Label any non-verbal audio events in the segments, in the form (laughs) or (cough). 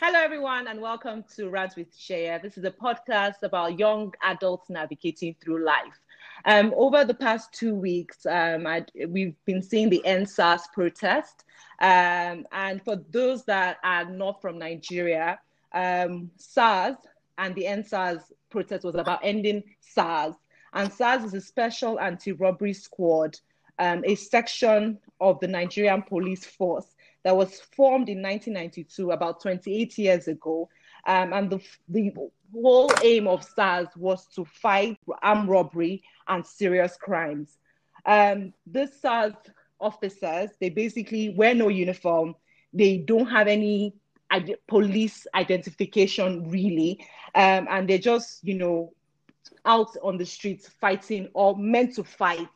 Hello, everyone, and welcome to Rant with Shaya. This is a podcast about young adults navigating through life. Um, over the past two weeks, um, we've been seeing the EndSARS protest. Um, and for those that are not from Nigeria, um, SARS and the EndSARS protest was about ending SARS. And SARS is a special anti robbery squad, um, a section of the Nigerian police force that was formed in 1992, about 28 years ago. Um, and the, the whole aim of SARS was to fight armed robbery and serious crimes. Um, this SARS officers, they basically wear no uniform. They don't have any police identification really. Um, and they're just, you know, out on the streets fighting or meant to fight,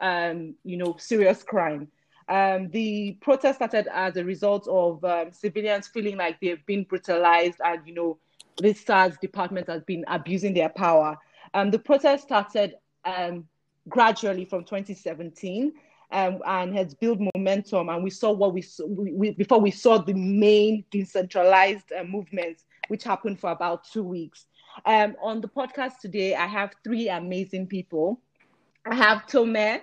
um, you know, serious crime. Um, the protest started as a result of um, civilians feeling like they've been brutalized and, you know, this SARS department has been abusing their power. Um, the protest started um, gradually from 2017 um, and has built momentum. And we saw what we, saw, we, we before we saw the main decentralized uh, movements, which happened for about two weeks. Um, on the podcast today, I have three amazing people. I have Tome,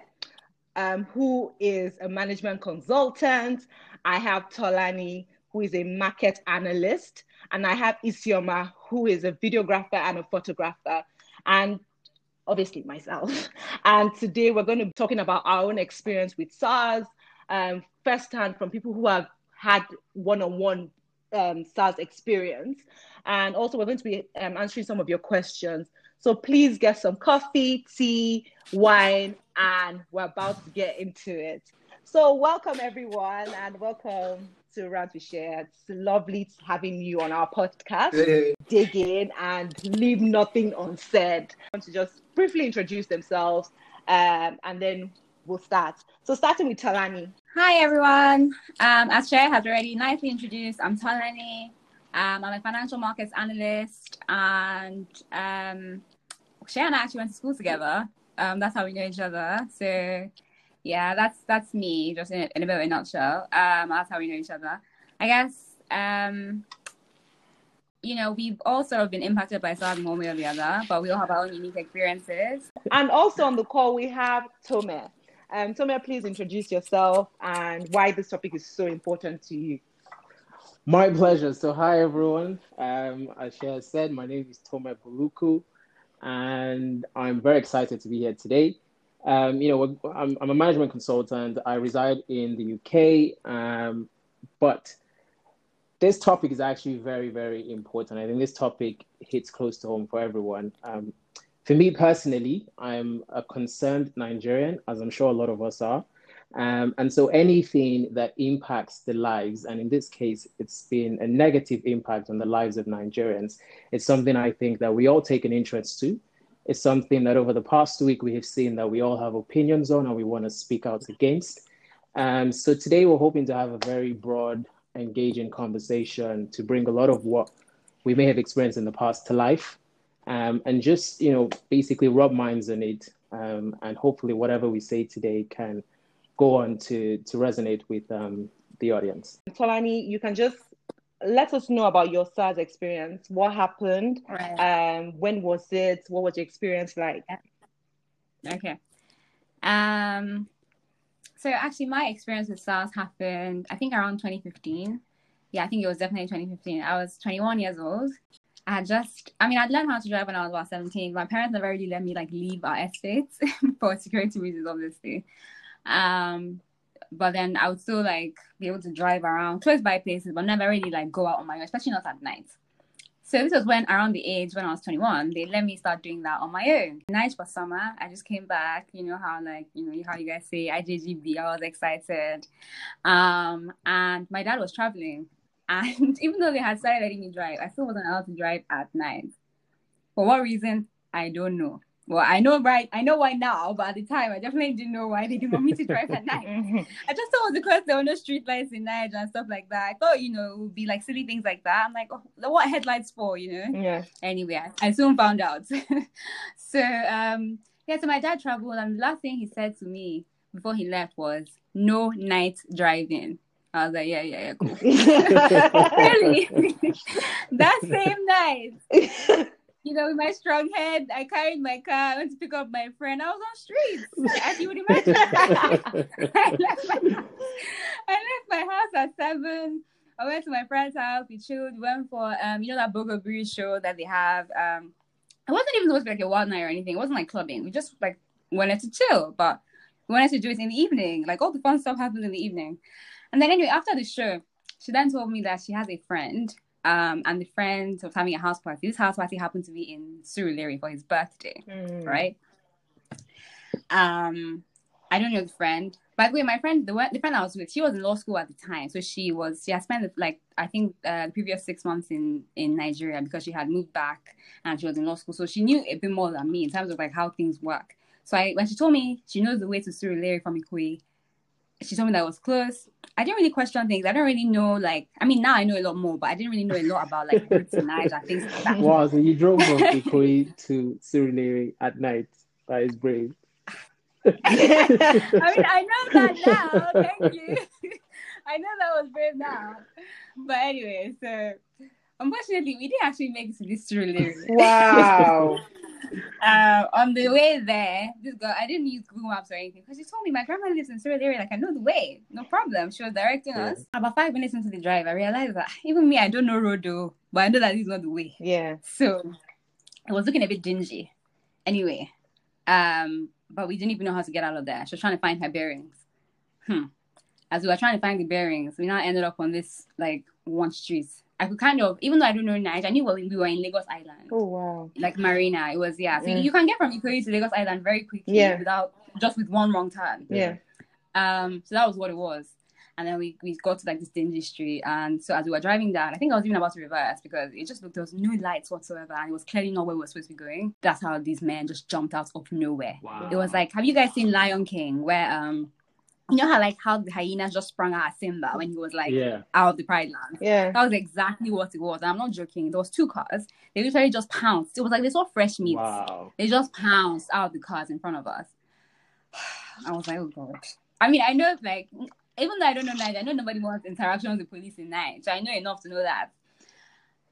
um, who is a management consultant. I have Tolani, who is a market analyst. And I have Isioma, who is a videographer and a photographer. And obviously myself. (laughs) And today we're going to be talking about our own experience with SARS, um, firsthand from people who have had one-on-one um, SARS experience. And also we're going to be um, answering some of your questions. So please get some coffee, tea, wine, and we're about to get into it. So welcome everyone and welcome to Rant with Shaya. It's lovely having you on our podcast. Hey. Dig in and leave nothing unsaid. I want to just briefly introduce themselves um, and then we'll start. So starting with Tolani. Hi everyone. Um, as Shaya has already nicely introduced, I'm Tolani. Um, I'm a financial markets analyst and um, Shaya and I actually went to school together. Um, that's how we know each other. So yeah, that's that's me, just in, in a bit of a nutshell. Um, that's how we know each other. I guess um, you know, we've all sort of been impacted by SARS one way or the other, but we all have our own unique experiences. And also on the call, we have Tome. Um, Tome, please introduce yourself and why this topic is so important to you. My pleasure. So, hi everyone. Um, as she has said, my name is Tome Buluku, and I'm very excited to be here today. Um, you know, I'm, I'm, a management consultant. I reside in the UK, um, but this topic is actually very, very important. I think this topic hits close to home for everyone. Um, for me personally, I'm a concerned Nigerian, as I'm sure a lot of us are. Um, and so anything that impacts the lives, and in this case, it's been a negative impact on the lives of Nigerians, it's something I think that we all take an interest to. It's something that over the past week we have seen that we all have opinions on and we want to speak out against. Um, so today we're hoping to have a very broad engaging conversation to bring a lot of what we may have experienced in the past to life um, and just you know basically rub minds on it um, and hopefully whatever we say today can go on to to resonate with um, the audience Tolani, you can just let us know about your SARS experience what happened right. um, when was it what was your experience like okay um so actually, my experience with SARS happened, I think, around 2015. Yeah, I think it was definitely 2015. I was 21 years old. I had just, I mean, I'd learned how to drive when I was about 17. My parents never really let me like leave our estates (laughs) for security reasons, obviously. Um, but then I would still like be able to drive around close by places, but never really like go out on my own, especially not at night. So this was when around the age when I was 21, they let me start doing that on my own. Nice for summer. I just came back. You know how like you know how you guys say IJGB. I was excited, um, and my dad was traveling, and (laughs) even though they had started letting me drive, I still wasn't allowed to drive at night. For what reason? I don't know. Well, I know right. I know why now, but at the time, I definitely didn't know why they didn't want me to drive at night. (laughs) I just thought it was because there were no street lights in Naija and stuff like that. I thought, you know, it would be like silly things like that. I'm like, oh, what headlights for, you know? Yeah. Anyway, I, I soon found out. (laughs) so, um, yeah. So my dad traveled, and the last thing he said to me before he left was, "No night driving." I was like, yeah, yeah, yeah, cool. (laughs) really? that same night, you know, with my strong head, I carried my car, I went to pick up my friend. I was on streets, as you would imagine. I, left my house. I left my house at seven. I went to my friend's house. We chilled. We went for um, you know that Brew show that they have. Um, it wasn't even supposed to be like a wild night or anything. It wasn't like clubbing. We just like wanted to chill, but we wanted to do it in the evening. Like all the fun stuff happens in the evening. And then anyway, after the show, she then told me that she has a friend, um, and the friend was having a house party. This house party happened to be in Surulere for his birthday, mm. right? Um, I don't know the friend. By the way, my friend, the, the friend I was with, she was in law school at the time, so she was she had spent like I think uh, the previous six months in in Nigeria because she had moved back and she was in law school, so she knew a bit more than me in terms of like how things work. So I, when she told me she knows the way to Surulere from Ikoyi, she told me that was close. I didn't really question things. I don't really know, like, I mean, now I know a lot more, but I didn't really know a lot about like routes and and things like that. Wow, so you drove from Ikoyi to Surulere at night. That is brave. (laughs) I mean, I know that now. Thank you. (laughs) (laughs) I know that was brave now. But anyway, so unfortunately, we didn't actually make it to this Surulere. (laughs) Wow. (laughs) uh, on the way there, this girl, I didn't use Google Maps or anything because she told me my grandma lives in Surulere. Like, I know the way, no problem. She was directing yeah. us. About five minutes into the drive, I realized that (laughs) even me, I don't know road though, but I know that this is not the way. Yeah. So it was looking a bit dingy. Anyway, um, but we didn't even know how to get out of there. She was trying to find her bearings. Hmm. As we were trying to find the bearings, we now ended up on this like one street I could kind of, even though I don't know Naija, I knew we were in Lagos Island. Oh wow! Like Marina, it was yeah. So yeah. you can get from Ikoyi to Lagos Island very quickly yeah. without just with one wrong turn. Yeah. Um. So that was what it was, and then we we got to like this dingy street, and so as we were driving down, I think I was even about to reverse because it just looked there was no lights whatsoever, and it was clearly not where we were supposed to be going. That's how these men just jumped out of nowhere. Wow. It was like, have you guys seen Lion King, where um you know how like how the hyenas just sprung out at Simba when he was like yeah. out of the Pride Land. Yeah, that was exactly what it was. And I'm not joking. There was two cars. They literally just pounced. It was like they saw fresh meat. Wow. They just pounced out of the cars in front of us. (sighs) I was like, oh god. I mean, I know like even though I don't know Naija, I know nobody wants interaction with the police in night, so I know enough to know that.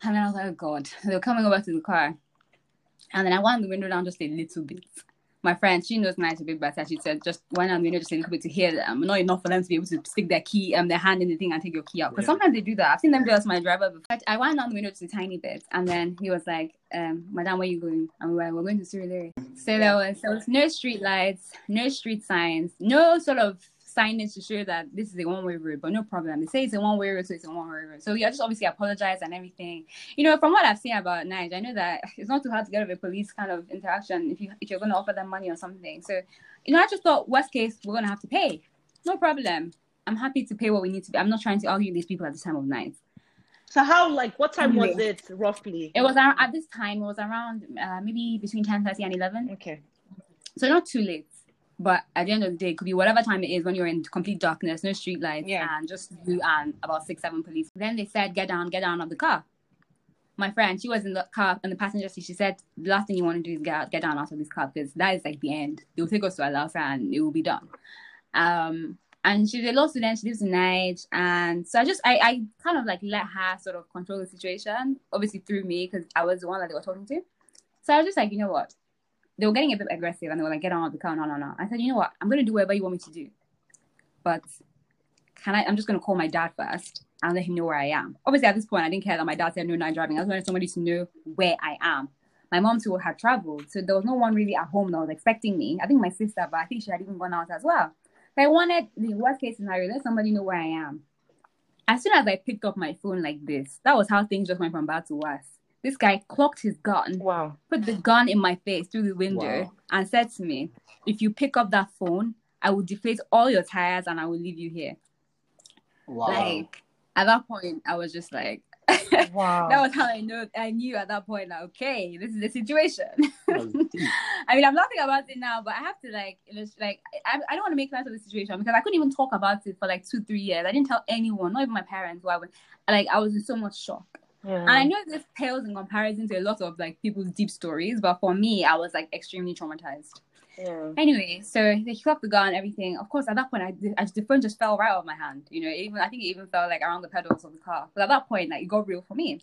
And then I was like, oh god, they were coming over to the car, and then I wound the window down just a little bit my friend, she knows Naija a bit better. She said, just why not you know just a little bit to hear them, not enough for them to be able to stick their key, um, their hand in the thing and take your key out. Because yeah. sometimes they do that. I've seen them do that to my driver. Before. I went down the window just a tiny bit, and then he was like, um, "Madam, where you going?" And we were, we're going to Surulere. So there was there was no street lights, no street signs, no sort of signage to show that this is a one way road, but no problem. They say it's a one way road, so it's a one way road. So yeah, just obviously apologize and everything. You know, from what I've seen about Naija, I know that (laughs) it's not too hard to get a police kind of interaction if you if you're gonna offer them money or something. So, you know, I just thought worst case we're gonna have to pay. No problem. I'm happy to pay what we need to. Be. I'm not trying to argue these people at this time of night. So how like what time was it roughly? It was at this time. It was around uh, maybe between ten thirty and eleven. Okay. So not too late. But at the end of the day, it could be whatever time it is when you're in complete darkness, no street lights, yeah. and just you and about six, seven police. Then they said, "Get down, get down of the car." My friend, she was in the car in the passenger seat. She said, "The last thing you want to do is get out, get down out of this car because that is like the end. They will take us to Alausa and it will be done." Um, and she's a law student. She lives in Naija, and so I just I, I kind of like let her sort of control the situation, obviously through me because I was the one that they were talking to. So I was just like, you know what, they were getting a bit aggressive and they were like, get on the car, no, no, no. I said, you know what? I'm going to do whatever you want me to do. But can I, I'm just going to call my dad first and let him know where I am. Obviously, at this point, I didn't care that my dad said no night driving. I just wanted somebody to know where I am. My mom too had traveled, so there was no one really at home that was expecting me. I think my sister, but I think she had even gone out as well. So I wanted the worst case scenario, let somebody know where I am. As soon as I picked up my phone like this, that was how things just went from bad to worse. This guy clocked his gun, wow. put the gun in my face through the window, wow. and said to me, If you pick up that phone, I will deflate all your tires and I will leave you here. Wow. Like at that point, I was just like, (laughs) wow. that was how I know I knew at that point that okay, this is the situation. (laughs) I mean, I'm laughing about it now, but I have to like, it's like I, I don't want to make light of the situation because I couldn't even talk about it for like two, three years. I didn't tell anyone, not even my parents. Who I like, I was in so much shock. Yeah. And I know this pales in comparison to a lot of like people's deep stories, but for me, I was like extremely traumatized. Yeah. Anyway, so he clocked the gun, everything. Of course, at that point, I, I the phone just fell right out of my hand. You know, even I think it even fell like around the pedals of the car. But at that point, like it got real for me.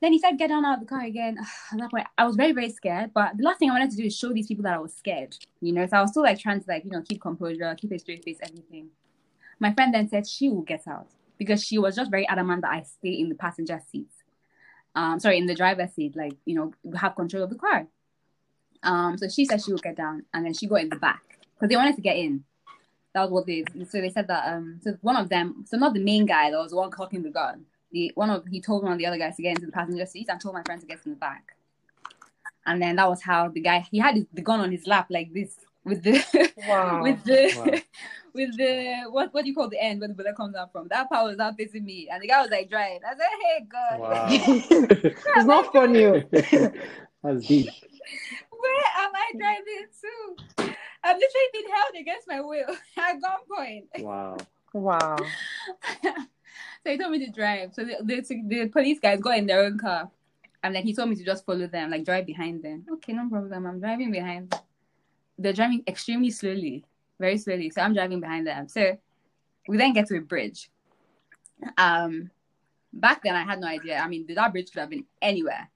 Then he said, "Get down out of the car again." (sighs) At that point, I was very, very scared. But the last thing I wanted to do is show these people that I was scared. You know, so I was still like trying to like you know keep composure, keep a straight face, everything. My friend then said she will get out because she was just very adamant that I stay in the passenger seat. Um, sorry, in the driver's seat, like you know, have control of the car. Um, so she said she would get down, and then she got in the back because they wanted to get in. That was what they. So they said that. Um, so one of them, so not the main guy, that was the one cocking the gun. The one of he told one of the other guys to get into the passenger seat, and told my friend to get in the back. And then that was how the guy he had the gun on his lap like this with the (laughs) wow. with the wow. (laughs) with the what what do you call the end where the bullet comes out from? That part was not facing me, and the guy was like drying. I said, "Hey, God, wow. (laughs) it's not funny." That's deep where am I driving to? I'm literally being held against my will at gunpoint. Wow. Wow. so he told me to drive. So the, the, the police guys got in their own car. And like he told me to just follow them, like drive behind them. Okay, no problem. I'm driving behind. They're driving extremely slowly, very slowly. So I'm driving behind them. So we then get to a bridge. Um, back then I had no idea. I mean, that bridge could have been anywhere.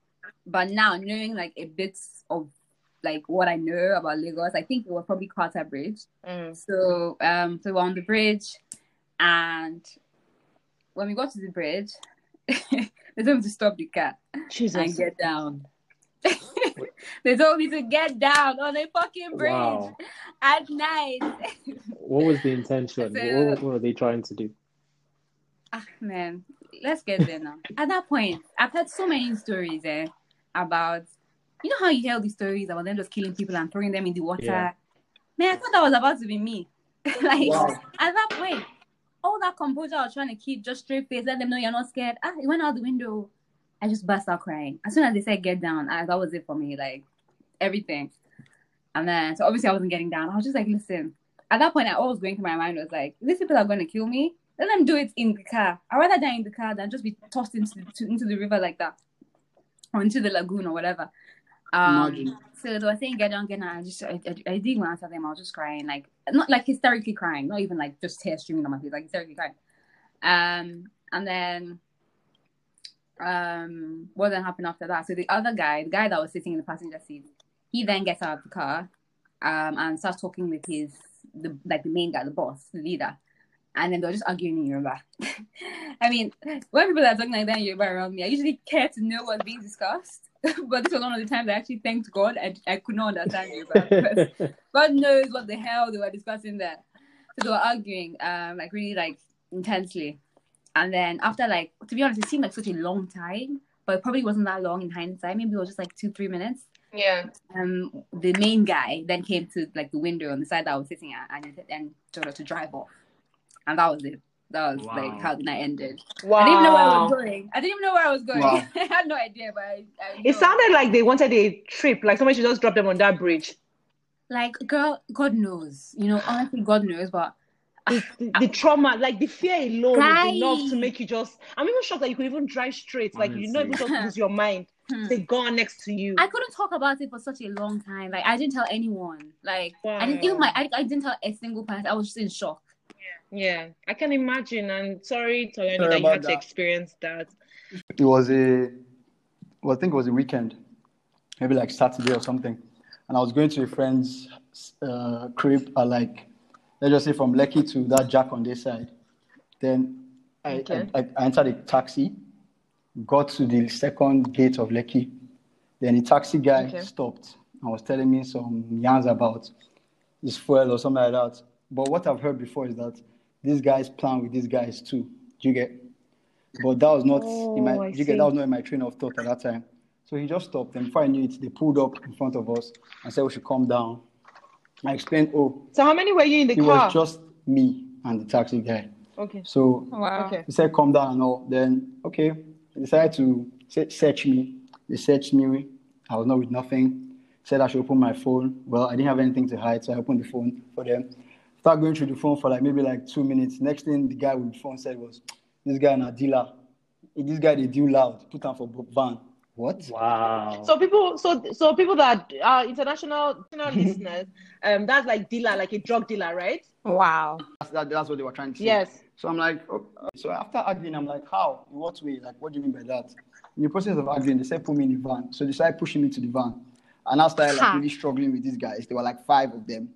But now knowing like a bit of like what I know about Lagos. I think it was probably Carter Bridge. Mm. So um so we're on the bridge and when we got to the bridge, (laughs) they told me to stop the car Jesus. and get down. (laughs) they told me to get down on a fucking bridge wow. at night. (laughs) what was the intention? So, what, what were they trying to do? Ah man, let's get there now. At that point, I've heard so many stories eh, about you know how you hear these stories about them just killing people and throwing them in the water? Yeah. Man, I thought that was about to be me. (laughs) like wow. at that point, all that composure I was trying to keep, just straight face, let them know you're not scared. Ah, it went out the window. I just burst out crying. As soon as they said get down, I, that was it for me. Like everything. And then so obviously I wasn't getting down. I was just like, listen. At that point, I always going through my mind was like, these people are going to kill me. Let them do it in the car. I'd rather die in the car than just be tossed into to, into the river like that, or into the lagoon or whatever. Um, so they were saying get on, get on. I just I, I, I didn't answer them. I was just crying, like not like hysterically crying, not even like just tears streaming down my face, like hysterically crying. Um, and then um, what then happened after that? So the other guy, the guy that was sitting in the passenger seat, he then gets out of the car, um, and starts talking with his the like the main guy, the boss, the leader. And then they're just arguing in Yoruba. (laughs) I mean, when people are talking like that in Yoruba around me, I usually care to know what's being discussed. (laughs) but this was one of the times I actually thanked God and I could not understand you. But (laughs) God knows what the hell they were discussing there. So they were arguing, um, like really like intensely. And then after like, to be honest, it seemed like such a long time, but it probably wasn't that long in hindsight. Maybe it was just like two, three minutes. Yeah. Um, the main guy then came to like the window on the side that I was sitting at and and told her to drive off, and that was it. That was wow. like how the night ended. Wow. I didn't even know where I was going. I didn't even know where I was going. Wow. (laughs) I had no idea, but I, I it sounded like they wanted a trip, like somebody should just drop them on that bridge. Like, girl, God knows. You know, honestly, God knows, but the, the, the, trauma, like the fear alone is enough to make you just. I'm even shocked that you could even drive straight. Like you know, even just lose your mind. (laughs) Hmm. They go on next to you. I couldn't talk about it for such a long time. Like I didn't tell anyone. Like wow. I didn't even my I, I didn't tell a single person. I was just in shock. Yeah, I can imagine. And sorry, Tolani, sorry that you had that. to experience that. It was a, well, I think it was a weekend, maybe like Saturday or something. And I was going to a friend's uh, crib at like, let's just say from Lekki to that Jack on this side. Then I, okay. I, I, entered a taxi, got to the second gate of Lekki. Then the taxi guy okay. stopped and was telling me some yarns about his fuel or something like that. But what I've heard before is that these guys plan with these guys too. Do you get? But that was not oh, in my. Oh, you get? That was not in my train of thought at that time. So he just stopped, and before I knew it, they pulled up in front of us and said we should come down. I explained, oh. So how many were you in the it car? It was just me and the taxi guy. Okay. So oh, wow. okay. he said, come down and all. Then okay, they decided to search me. They searched me. I was not with nothing. Said I should open my phone. Well, I didn't have anything to hide, so I opened the phone for them. Start going through the phone for like maybe like two minutes. Next thing the guy with the phone said was, "This guy a dealer. This guy they deal loud. Put on for van." What? Wow. So people, so so people that are international, international (laughs) listeners, um, that's like dealer, like a drug dealer, right? Wow. That's, that, that's what they were trying to say. Yes. So I'm like, oh, so after arguing, I'm like, how? In what way? Like, what do you mean by that? In the process of arguing, they said put me in the van. So they started pushing me to the van. And I started like really struggling with these guys. There were like five of them.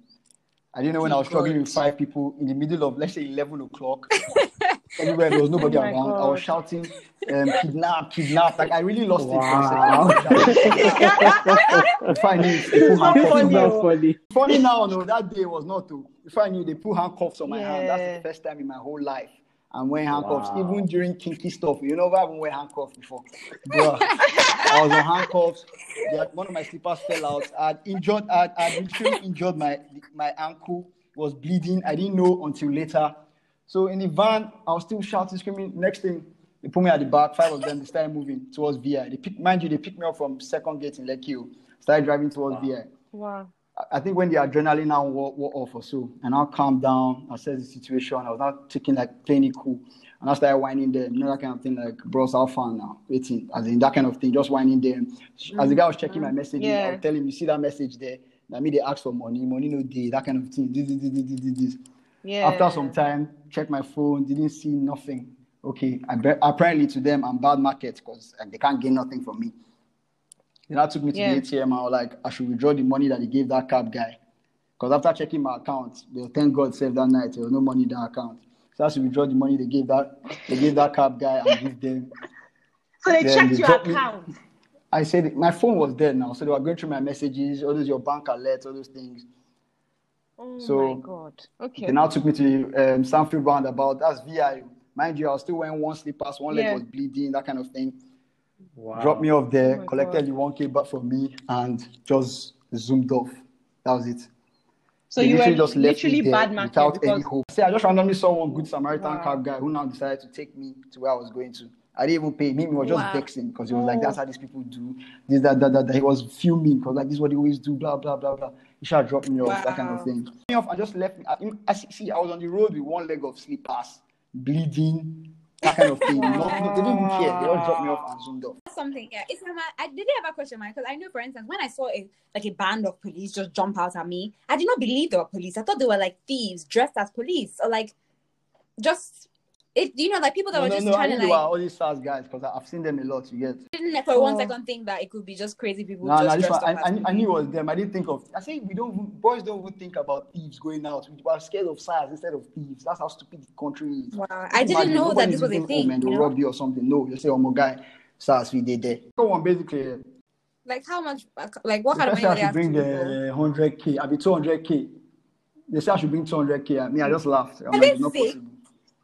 I didn't know when I was struggling with five people in the middle of let's say eleven o'clock. (laughs) Everywhere there was (laughs) nobody Oh my around. I was shouting, um, kidnap, kidnap. Like I really lost Wow. it for a second. If I knew it, they put handcuffs on funny. funny. Funny now, no, that day was not to. If I knew they put handcuffs on my hand, that's the first time in my whole life. I'm wearing handcuffs, Wow. even during kinky stuff. You know, I haven't wear handcuffs before. Bruh, I was on handcuffs. Yeah, one of my slippers fell out. I'd injured, I'd, I'd literally injured my my ankle, was bleeding. I didn't know until later. So in the van, I was still shouting, screaming. Next thing, they put me at the back. Five of them, they started moving towards VI. They pick, mind you, they picked me up from second gate in Lekki. Started driving towards Wow. VI. Wow. I- think when the adrenaline now wore, wore off or so, and I calmed down, I assessed the situation, I was not taking like playing it cool. And I started whining them, you know, that kind of thing, like, bros, how fun now? Waiting, as in that kind of thing, just whining them. Mm-hmm. As the guy was checking my messages, I Yeah. telling him, you see that message there? That me, they ask for money, money no day, that kind of thing. This, this, this, this, this. Yeah. After some time, check my phone, didn't see nothing. Okay, I be- apparently to them, I'm bad market because they can't gain nothing from me. Then that took me to Yeah. the ATM. I was like, I should withdraw the money that they gave that cab guy. Because after checking my account, they thank God saved that night. There was no money in that account. So I should withdraw the money they gave that they gave that cab guy and give them. (laughs) so they then checked they your dropped me. account. I said my phone was dead now, so they were going through my messages, all those your bank alerts, all those things. Oh So- my god. Okay. They now took me to um, Sandfill roundabout. That's VI. Mind you, I was still wearing one slippers, one leg Yeah. was bleeding, that kind of thing. Wow. Dropped me off there, Oh collected God. the 1K back from me, and just zoomed off. That was it. so They you were literally just left literally me bad market without because any hope. See, I just randomly saw one good Samaritan Wow. cab guy who now decided to take me to where I was going to. I didn't even pay him. He was just Wow. vexing because he was like, Oh. "That's how these people do this, that, that, that." that. He was fuming because like this is what they always do. Blah blah blah blah. Should have dropped me off that kind of thing. Me off and just left me. I, I see, I was on the road with one leg of slippers, bleeding, that kind of thing. (laughs) No, no, they didn't even care. They just dropped me off and zoomed off. something. Yeah, it's not my, I didn't have a question, Mike, because I know, for instance, when I saw a like a band of police just jump out at me, I did not believe they were police. I thought they were like thieves dressed as police, or like just it. You know, like people that No, were no, just no. I trying knew to they were like. all these SARS guys because I've seen them a lot. You get. Didn't for one Oh. second think that it could be just crazy people No, just no, this one, up I, I, I knew it was them. I didn't think of. I say we don't. Boys don't even think about thieves going out. We are scared of SARS instead of thieves. That's how stupid the country is. Wow, I didn't imagine know that this was a even, thing. Man, you they'll know? rob you or something. No, you say, oh my guy, SARS we did there. Go on, basically. Like how much? Like what They kind of say money I do they should bring the hundred k. I be two hundred k. They say I should bring two hundred k. Me, I just laughed. I'm like, it's not sick? possible.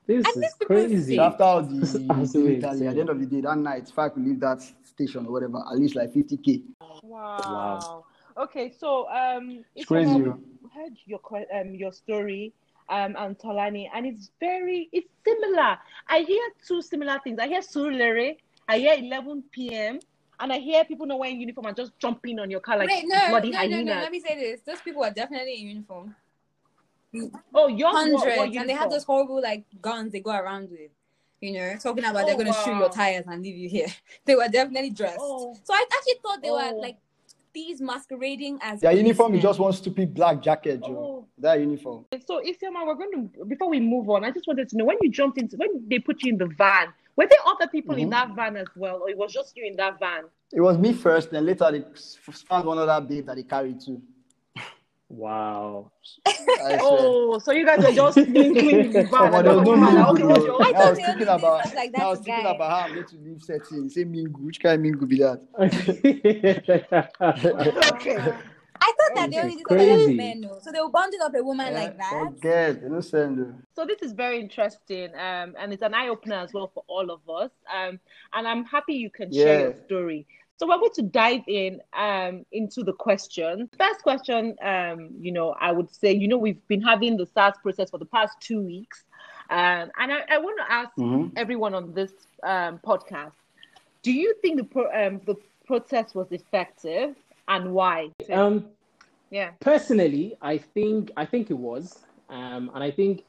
This And is crazy. After all the, (laughs) the Italy, at the end of the day, that night, if I could leave that station or whatever, at least like fifty k. Wow. Wow. Okay, so um, It's crazy. we heard your um your story um and Tolani, and it's very it's similar. I hear two similar things. I hear Surulere, I hear 11 p.m. And I hear people not wearing uniform and just jumping on your car like Wait, no, no, bloody no, no. hyenas. Let me say this: those people are definitely in uniform. Oh, yours what- hundreds, what and they have those horrible like guns they go around with. You know, talking about they're Oh, gonna shoot your tires and leave you here. (laughs) They were definitely dressed. Oh. So I actually thought they Oh. were like these masquerading as Their uniform is just one stupid black jacket, Joe. Oh. That uniform. So, Isioma, we're going to before we move on. I just wanted to know when you jumped into when they put you in the van. Were there other people in Mhm. that van as well, or it was just you in that van? It was me first, then later they found one other babe that they carried too. Wow. (laughs) Oh, so you guys are just mingling in the van. Come on, there was no Okay, mingle, okay, bro. what's your- I I was thinking about, stuff like I was to thinking about how I'm going to leave setting. Say mingle. Which kind of mingle be that? Okay. (laughs) I thought that they This only did that men, no. So they were bonding up a woman like that. Forget. You know, send. So this is very interesting, um, and it's an eye opener as well for all of us. Um, and I'm happy you can share your story. So we're going to dive in um, into the question. First question, um, you know, I would say, you know, we've been having the SARS process for the past two weeks, um, and I, I want to ask Mhm. everyone on this um, podcast: Do you think the pro- um, the protest was effective, and why? um, yeah. personally, I think I think it was, um, and I think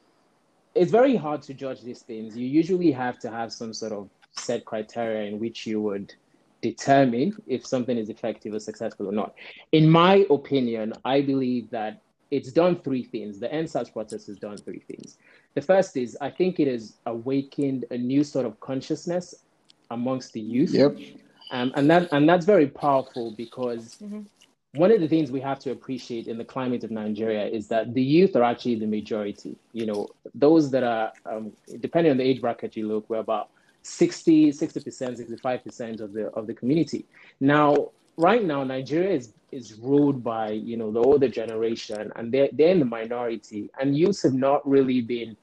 it's very hard to judge these things. You usually have to have some sort of set criteria in which you would determine if something is effective or successful or not. In my opinion, I believe that it's done three things. The EndSARS process has done three things. The first is I think it has awakened a new sort of consciousness amongst the youth. Yep. Um, and that and that's very powerful because Mhm. one of the things we have to appreciate in the climate of Nigeria is that the youth are actually the majority. You know, those that are um, depending on the age bracket you look, we're about 60, 60%, 65% of the of the community. Now, right now, Nigeria is is ruled by you know the older generation, and they're they're in the minority, and youths have not really been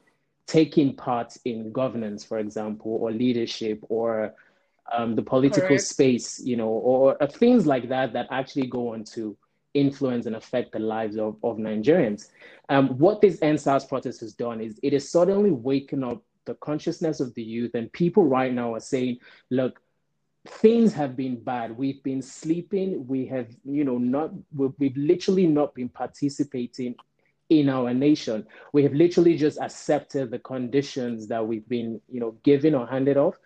taking part in governance, for example, or leadership, or um, the political Correct. space, you know, or uh, things like that that actually go on to influence and affect the lives of, of Nigerians. Um, what this EndSARS protest has done is it has suddenly waken up the consciousness of the youth, and people right now are saying, look, things have been bad. We've been sleeping. We have, you know, not, we've, we've literally not been participating in our nation. We have literally just accepted the conditions that we've been, you know, given or handed off.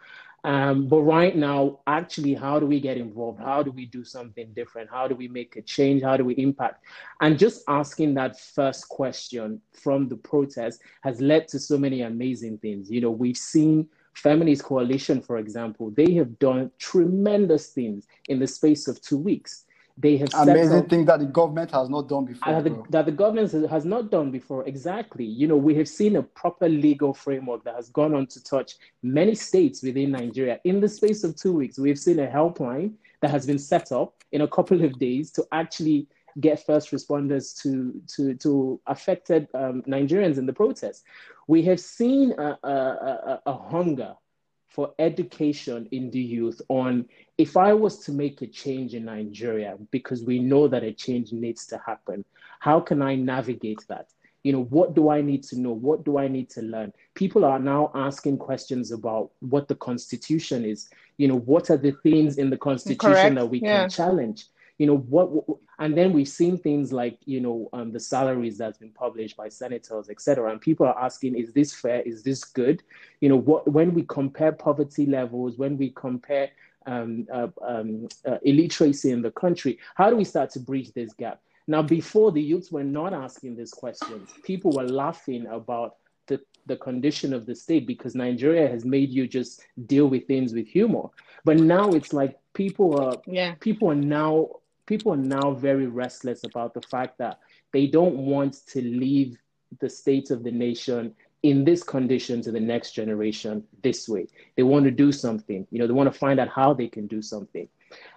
Um, but right now, actually, how do we get involved? How do we do something different? How do we make a change? How do we impact? And just asking that first question from the protest has led to so many amazing things. You know, we've seen Feminist Coalition, for example, they have done tremendous things in the space of two weeks. They have Amazing thing that the government has not done before. the, that the government has- not done before. Exactly. You know, we have seen a proper legal framework that has gone on to touch many states within Nigeria. In the space of two weeks, we've seen a helpline that has been set up in a couple of days to actually get first responders to to to affected um, Nigerians in the protest. We have seen a, a, a, a hunger for education in the youth on if I was to make a change in Nigeria, because we know that a change needs to happen, how can I navigate that? You know, what do I need to know? What do I need to learn? People are now asking questions about what the Constitution is. You know, what are the things in the Constitution Correct, that we yeah. can challenge? You know, what, what- and then we've seen things like, you know, um, the salaries that's been published by senators, et cetera. And people are asking, is this fair? Is this good? You know, what, when we compare poverty levels, when we compare um, uh, um, uh, illiteracy in the country, how do we start to bridge this gap? Now, before the youths were not asking these questions, people were laughing about the, the condition of the state because Nigeria has made you just deal with things with humor. But now it's like people are Yeah. people are now people are now very restless about the fact that they don't want to leave the state of the nation in this condition to the next generation this way. They want to do something. You know, they want to find out how they can do something.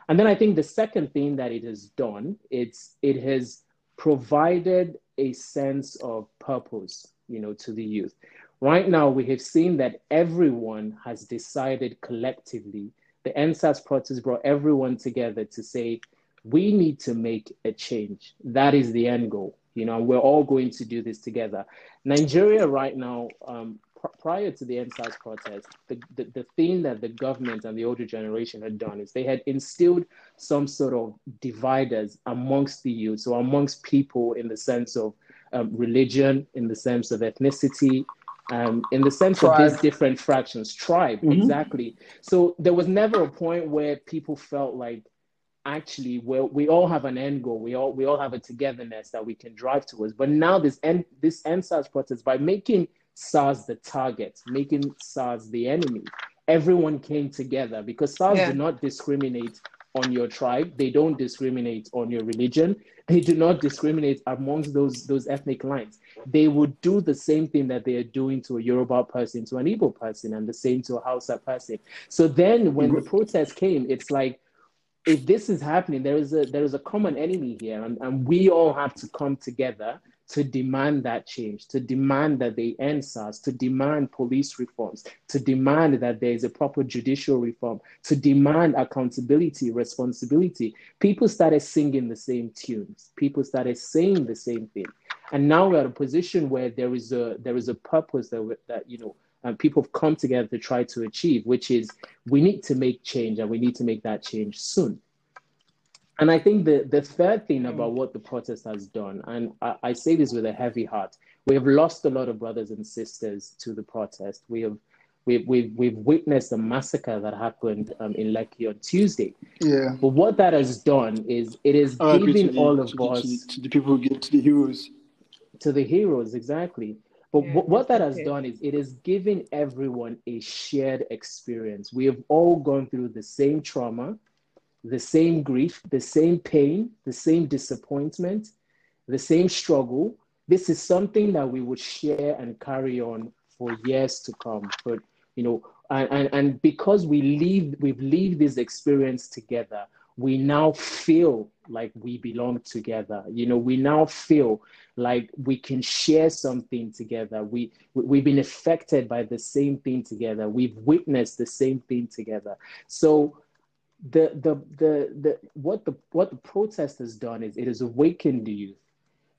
And then I think the second thing that it has done, it's it has provided a sense of purpose, you know, to the youth. Right now, we have seen that everyone has decided collectively. The EndSARS protest brought everyone together to say, we need to make a change. That is the end goal. You know, we're all going to do this together. Nigeria right now, um, pr- prior to the EndSARS protest, the, the, the thing that the government and the older generation had done is they had instilled some sort of dividers amongst the youth, so amongst people in the sense of um, religion, in the sense of ethnicity, um, in the sense of these different fractions, tribe, Mhm. exactly. So there was never a point where people felt like actually well we all have an end goal. We all we all have a togetherness that we can drive towards. But now this end this end SARS protest by making SARS the target making SARS the enemy everyone came together because SARS Yeah. do not discriminate on your tribe. They don't discriminate on your religion. They do not discriminate amongst those those ethnic lines. They would do the same thing that they are doing to a Yoruba person to an Igbo person and the same to a Hausa person. So then when mm-hmm. the protest came it's like if this is happening, there is a there is a common enemy here, and, and we all have to come together to demand that change, to demand that they end SARS, to demand police reforms, to demand that there is a proper judicial reform, to demand accountability, responsibility. People started singing the same tunes. People started saying the same thing, and now we're at a position where there is a there is a purpose that that you know and people have come together to try to achieve, which is we need to make change and we need to make that change soon. And I think the, the third thing about what the protest has done, and I, I say this with a heavy heart, we have lost a lot of brothers and sisters to the protest. We have we've, we've, we've witnessed a massacre that happened um, in Lekki on Tuesday. Yeah. But what that has done is it is to giving all of to us to, the- to the people who get to the heroes. to the heroes exactly but Yeah, what, that has okay. done is it has given everyone a shared experience. We have all gone through the same trauma the same grief the same pain the same disappointment the same struggle. This is something that we would share and carry on for years to come. But you know and, and, and because we live we've lived this experience together we now feel like we belong together. You know we now feel like we can share something together. We, we we've been affected by the same thing together. We've witnessed the same thing together. So the the the, the what the what the protest has done is it has awakened the youth.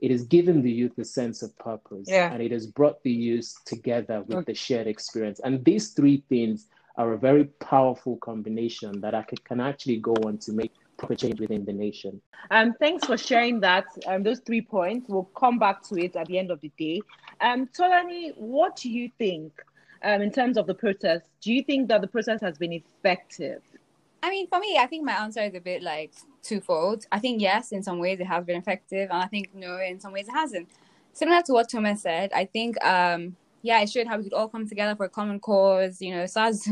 It has given the youth a sense of purpose. Yeah. and it has brought the youth together with the shared experience. And these three things are a very powerful combination that I could, can actually go on to make proper change within the nation. Um, thanks for sharing that. Um, those three points. We'll come back to it at the end of the day. Um, Tolani, what do you think um, in terms of the protest? Do you think that the process has been effective? I mean, for me, I think my answer is a bit like twofold. I think yes, in some ways it has been effective, and I think no, in some ways it hasn't. Similar to what Thomas said, I think um, yeah, it showed how we could all come together for a common cause. You know, SARS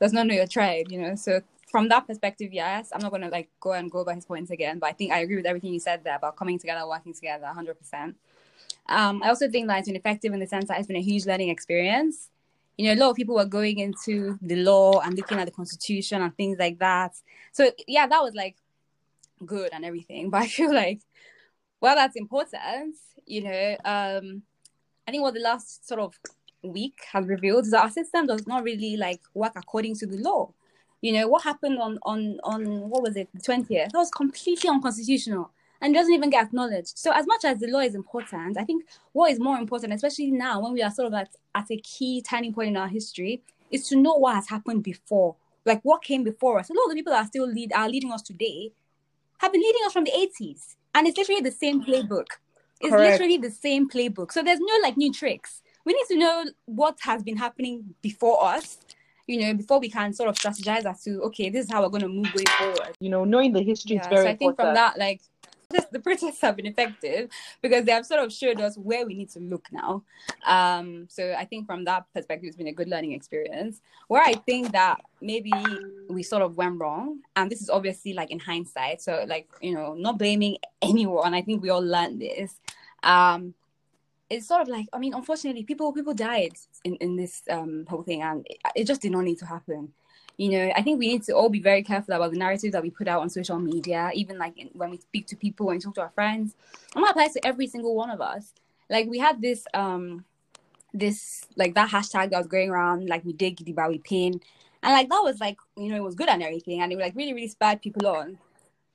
does not know your tribe. You know, so from that perspective, yes, I'm not gonna like go and go by his points again, but I think I agree with everything you said there about coming together, working together, hundred percent. Um, I also think that it's been effective in the sense that it's been a huge learning experience you know, a lot of people were going into the law and looking at the constitution and things like that. So yeah, that was like good and everything. (laughs) But I feel like well that's important, you know, um I think what the last sort of week has revealed is that our system does not really like work according to the law. You know, what happened on on on what was it, the twentieth? That was completely unconstitutional and doesn't even get acknowledged. So as much as the law is important, I think what is more important, especially now when we are sort of at, at a key turning point in our history, is to know what has happened before. Like what came before us. A lot of the people that are still lead are leading us today have been leading us from the 80s. And it's literally the same playbook. It's Correct. literally the same playbook. So there's no like new tricks. We need to know what has been happening before us, you know, before we can sort of strategize as to okay, this is how we're gonna move way forward. You know, knowing the history is very so I think important. from that, like (laughs) the protests have been effective because they have sort of showed us where we need to look now. Um, so I think from that perspective, it's been a good learning experience. Where I think that maybe we sort of went wrong, and this is obviously like in hindsight, so like you know, not blaming anyone. I think we all learned this. Um, it's sort of like I mean, unfortunately, people people died in in this um whole thing, and it, it just did not need to happen you know i think we need to all be very careful about the narrative that we put out on social media even like in, when we speak to people when we talk to our friends. And that applies to every single one of us. Like we had this um this like that hashtag that was going around like we did Gidigba, we pain and like that was like you know it was good and everything. And it like really really spurred people on.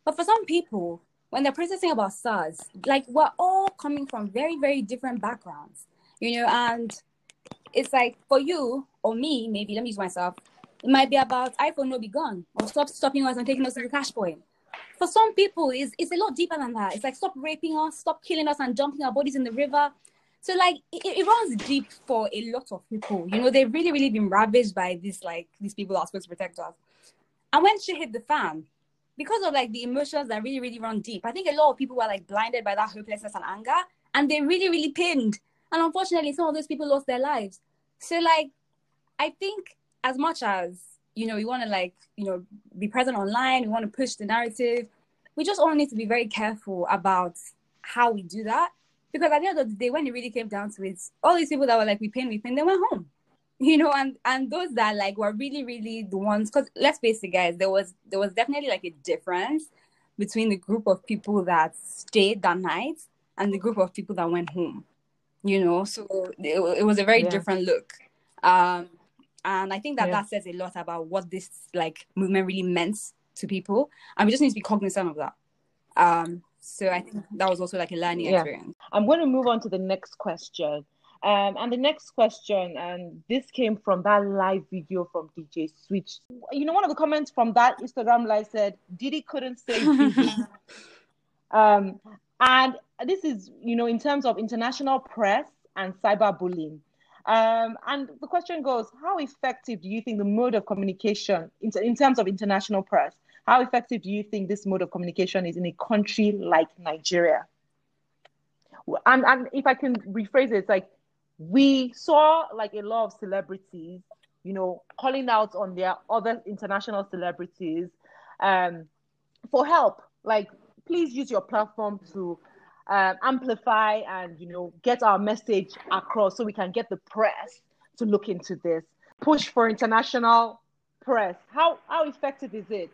But for some people when they're processing about SARS like we're all coming from very very different backgrounds you know? And it's like for you or me maybe let me use myself it might be about iPhone no be gone or stop stopping us and taking us to the cash point. For some people, it's, it's a lot deeper than that. It's like stop raping us, stop killing us and dumping our bodies in the river. So like it, it runs deep for a lot of people. You know, they've really, really been ravaged by this like these people that are supposed to protect us. And when she hit the fan, because of like the emotions that really, really run deep, I think a lot of people were like blinded by that hopelessness and anger, and they really, really pinned. And unfortunately, some of those people lost their lives. So like, I think as much as you know we want to like you know be present online we want to push the narrative we just all need to be very careful about how we do that. Because at the end of the day when it really came down to it all these people that were like we pain we pain they went home. (laughs) You know and and those that like were really really the ones because let's face it guys there was there was definitely like a difference between the group of people that stayed that night and the group of people that went home you know? So it, it was a very Yeah. different look. Um and I think that Yeah. that says a lot about what this like movement really meant to people, and we just need to be cognizant of that. Um, so I think that was also like a learning Yeah. experience. I'm going to move on to the next question. Um, and the next question, and this came from that live video from DJ Switch. You know, one of the comments from that Instagram live said, Diddy couldn't say (laughs) um, and this is, you know, in terms of international press and cyberbullying. Um, and the question goes, how effective do you think the mode of communication in, in terms of international press, how effective do you think this mode of communication is in a country like Nigeria? And, and if I can rephrase it, it's like we saw like a lot of celebrities, you know, calling out on their other international celebrities um, for help. Like, please use your platform to um, amplify and you know get our message across so we can get the press to look into this push for international press how how effective is it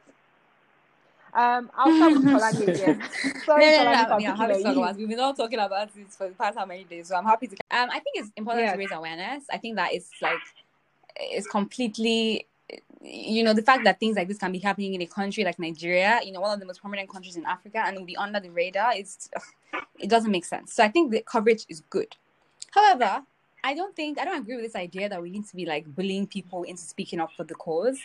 um, I'll start with (laughs) Tolani again. Sorry, no, no, Tolani, no, yeah, I'm happy to talk about. We've been all talking about this for the past how many days, so I'm happy to. Um, I think it's important Yes. to raise awareness. I think that it's like it's completely, you know, the fact that things like this can be happening in a country like Nigeria, you know, one of the most prominent countries in Africa, and be under the radar. It's it doesn't make sense. So I think the coverage is good. However, I don't think I don't agree with this idea that we need to be like bullying people into speaking up for the cause.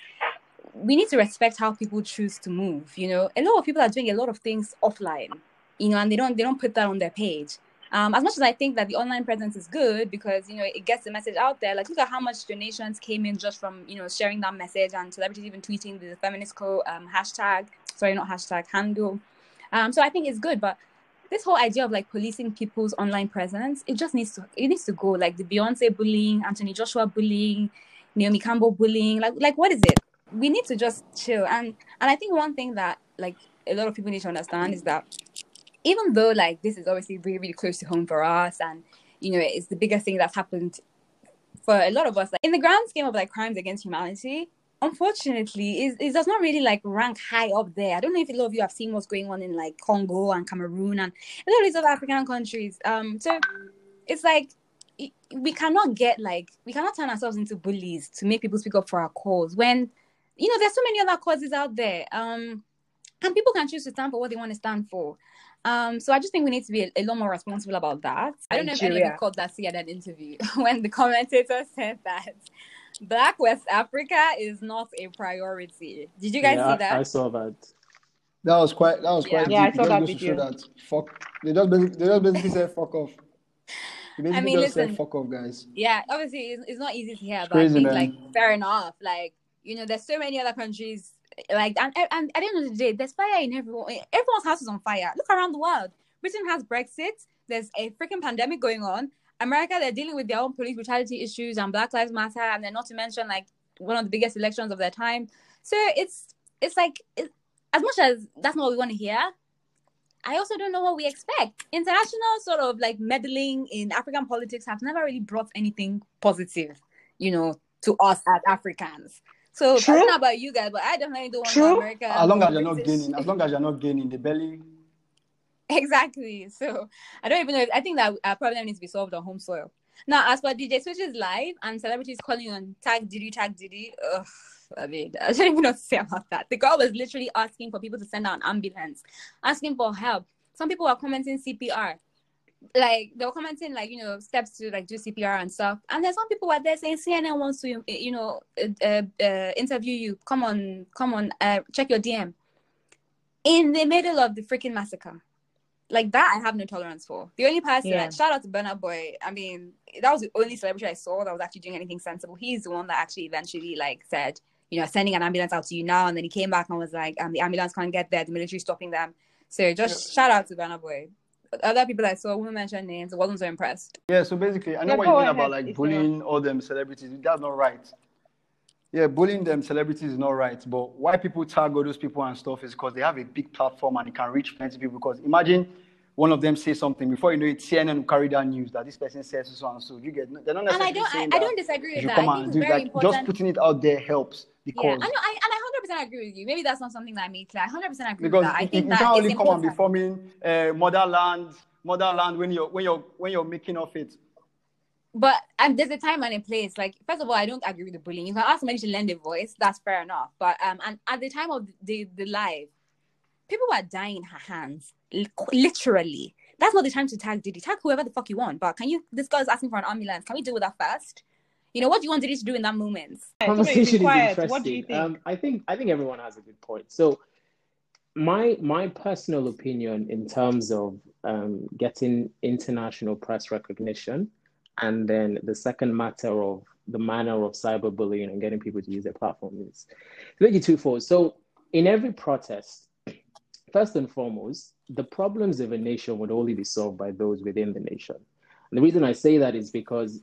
We need to respect how people choose to move. You know, a lot of people are doing a lot of things offline, you know, and they don't they don't put that on their page. Um, as much as I think that the online presence is good because you know it gets the message out there. Like look at how much donations came in just from you know sharing that message and celebrities even tweeting the feminist co um, hashtag. Sorry, not hashtag handle. Um, so I think it's good, but this whole idea of like policing people's online presence, it just needs to it needs to go. Like the Beyonce bullying, Anthony Joshua bullying, Naomi Campbell bullying. Like like what is it? We need to just chill. And and I think one thing that like a lot of people need to understand is that even though like this is obviously really really close to home for us, and you know it's the biggest thing that's happened for a lot of us. Like in the grand scheme of like crimes against humanity, unfortunately, it, it does not really like rank high up there. I don't know if a lot of you have seen what's going on in like Congo and Cameroon and a lot of these other African countries. Um, so it's like i- we cannot get like we cannot turn ourselves into bullies to make people speak up for our cause when you know there's so many other causes out there. Um, and people can choose to stand for what they want to stand for. Um, so I just think we need to be a, a lot more responsible about that. I don't know if any of you Nigeria. caught that CNN interview (laughs) when the commentator (laughs) said that Black West Africa is not a priority. Did you guys yeah, see that? I, I saw that. That was quite. That was Yeah. quite. Yeah, I deep. saw It that just goes to show video. that fuck. They just basically, they just basically said fuck off. They basically mean, listen. said fuck off, guys. yeah, obviously it's, it's not easy to hear, It's but I crazy, think man. like fair enough. Like you know, there's so many other countries like and, and at the end of the day, there's fire in everyone. Everyone's house is on fire. Look around the world. Britain has Brexit. There's a freaking pandemic going on. America, they're dealing with their own police brutality issues and Black Lives Matter, and then not to mention like one of the biggest elections of their time. So it's it's like as much as that's not what we want to hear. I also don't know what we expect. International sort of like meddling in African politics has never really brought anything positive, you know, to us as Africans. So I don't know about you guys, but I definitely don't want True. America. As long as you're not gaining, as long as you're not gaining, the belly. (laughs) Exactly. So I don't even know. If, I think that our problem needs to be solved on home soil. Now, as for DJ Switch's live and celebrities calling on tag Diddy, tag Diddy, ugh, I mean, (laughs) I don't even know what to say about that. The girl was literally asking for people to send out an ambulance, asking for help. Some people were commenting CPR. Like they were commenting like you know steps to like do CPR and stuff, and then some people were there saying CNN wants to you know uh, uh, interview you. Come on, come on, uh, check your DM. In the middle of the freaking massacre, like that, I have no tolerance for. The only person, Yeah. like, shout out to Burna Boy. I mean, that was the only celebrity I saw that was actually doing anything sensible. He's the one that actually eventually like said, you know, sending an ambulance out to you now, and then he came back and was like, um, the ambulance can't get there. The military stopping them. So just shout out to Burna Boy. Other people I saw, won't mention names, I wasn't so impressed. Yeah, so basically, I know Yeah, what you mean ahead, about like bullying all them celebrities. That's not right. Yeah, bullying them celebrities is not right. But why people tag all those people and stuff is because they have a big platform and it can reach plenty of people. Because imagine one of them say something before you know it, CNN will carry that news that this person says so and so. You get they're not necessarily. And I don't, I, saying I that don't disagree with should that. come I think it's very like important. just putting it out there helps because. yeah, because I know, I, and I 100% agree with you. Maybe that's not something that I made clear. I 100% agree because with that. I think you that can't only come and be forming uh, motherland, motherland when you're when you're when you're making of it. But um, there's a time and a place. Like, first of all, I don't agree with the bullying. You can ask somebody to lend a voice. That's fair enough. But um, and at the time of the the live, people were dying in her hands, literally. That's not the time to tag Diddy. Tag whoever the fuck you want. But can you? This is asking for an ambulance. Can we deal with that first? You know what do you want Diddy to do in that moment? (laughs) conversation is interesting. What do you think? Um, I think I think everyone has a good point. So, my my personal opinion in terms of um, getting international press recognition, and then the second matter of the manner of cyberbullying and getting people to use their platform is really twofold. So in every protest, (clears throat) first and foremost, the problems of a nation would only be solved by those within the nation. And the reason I say that is because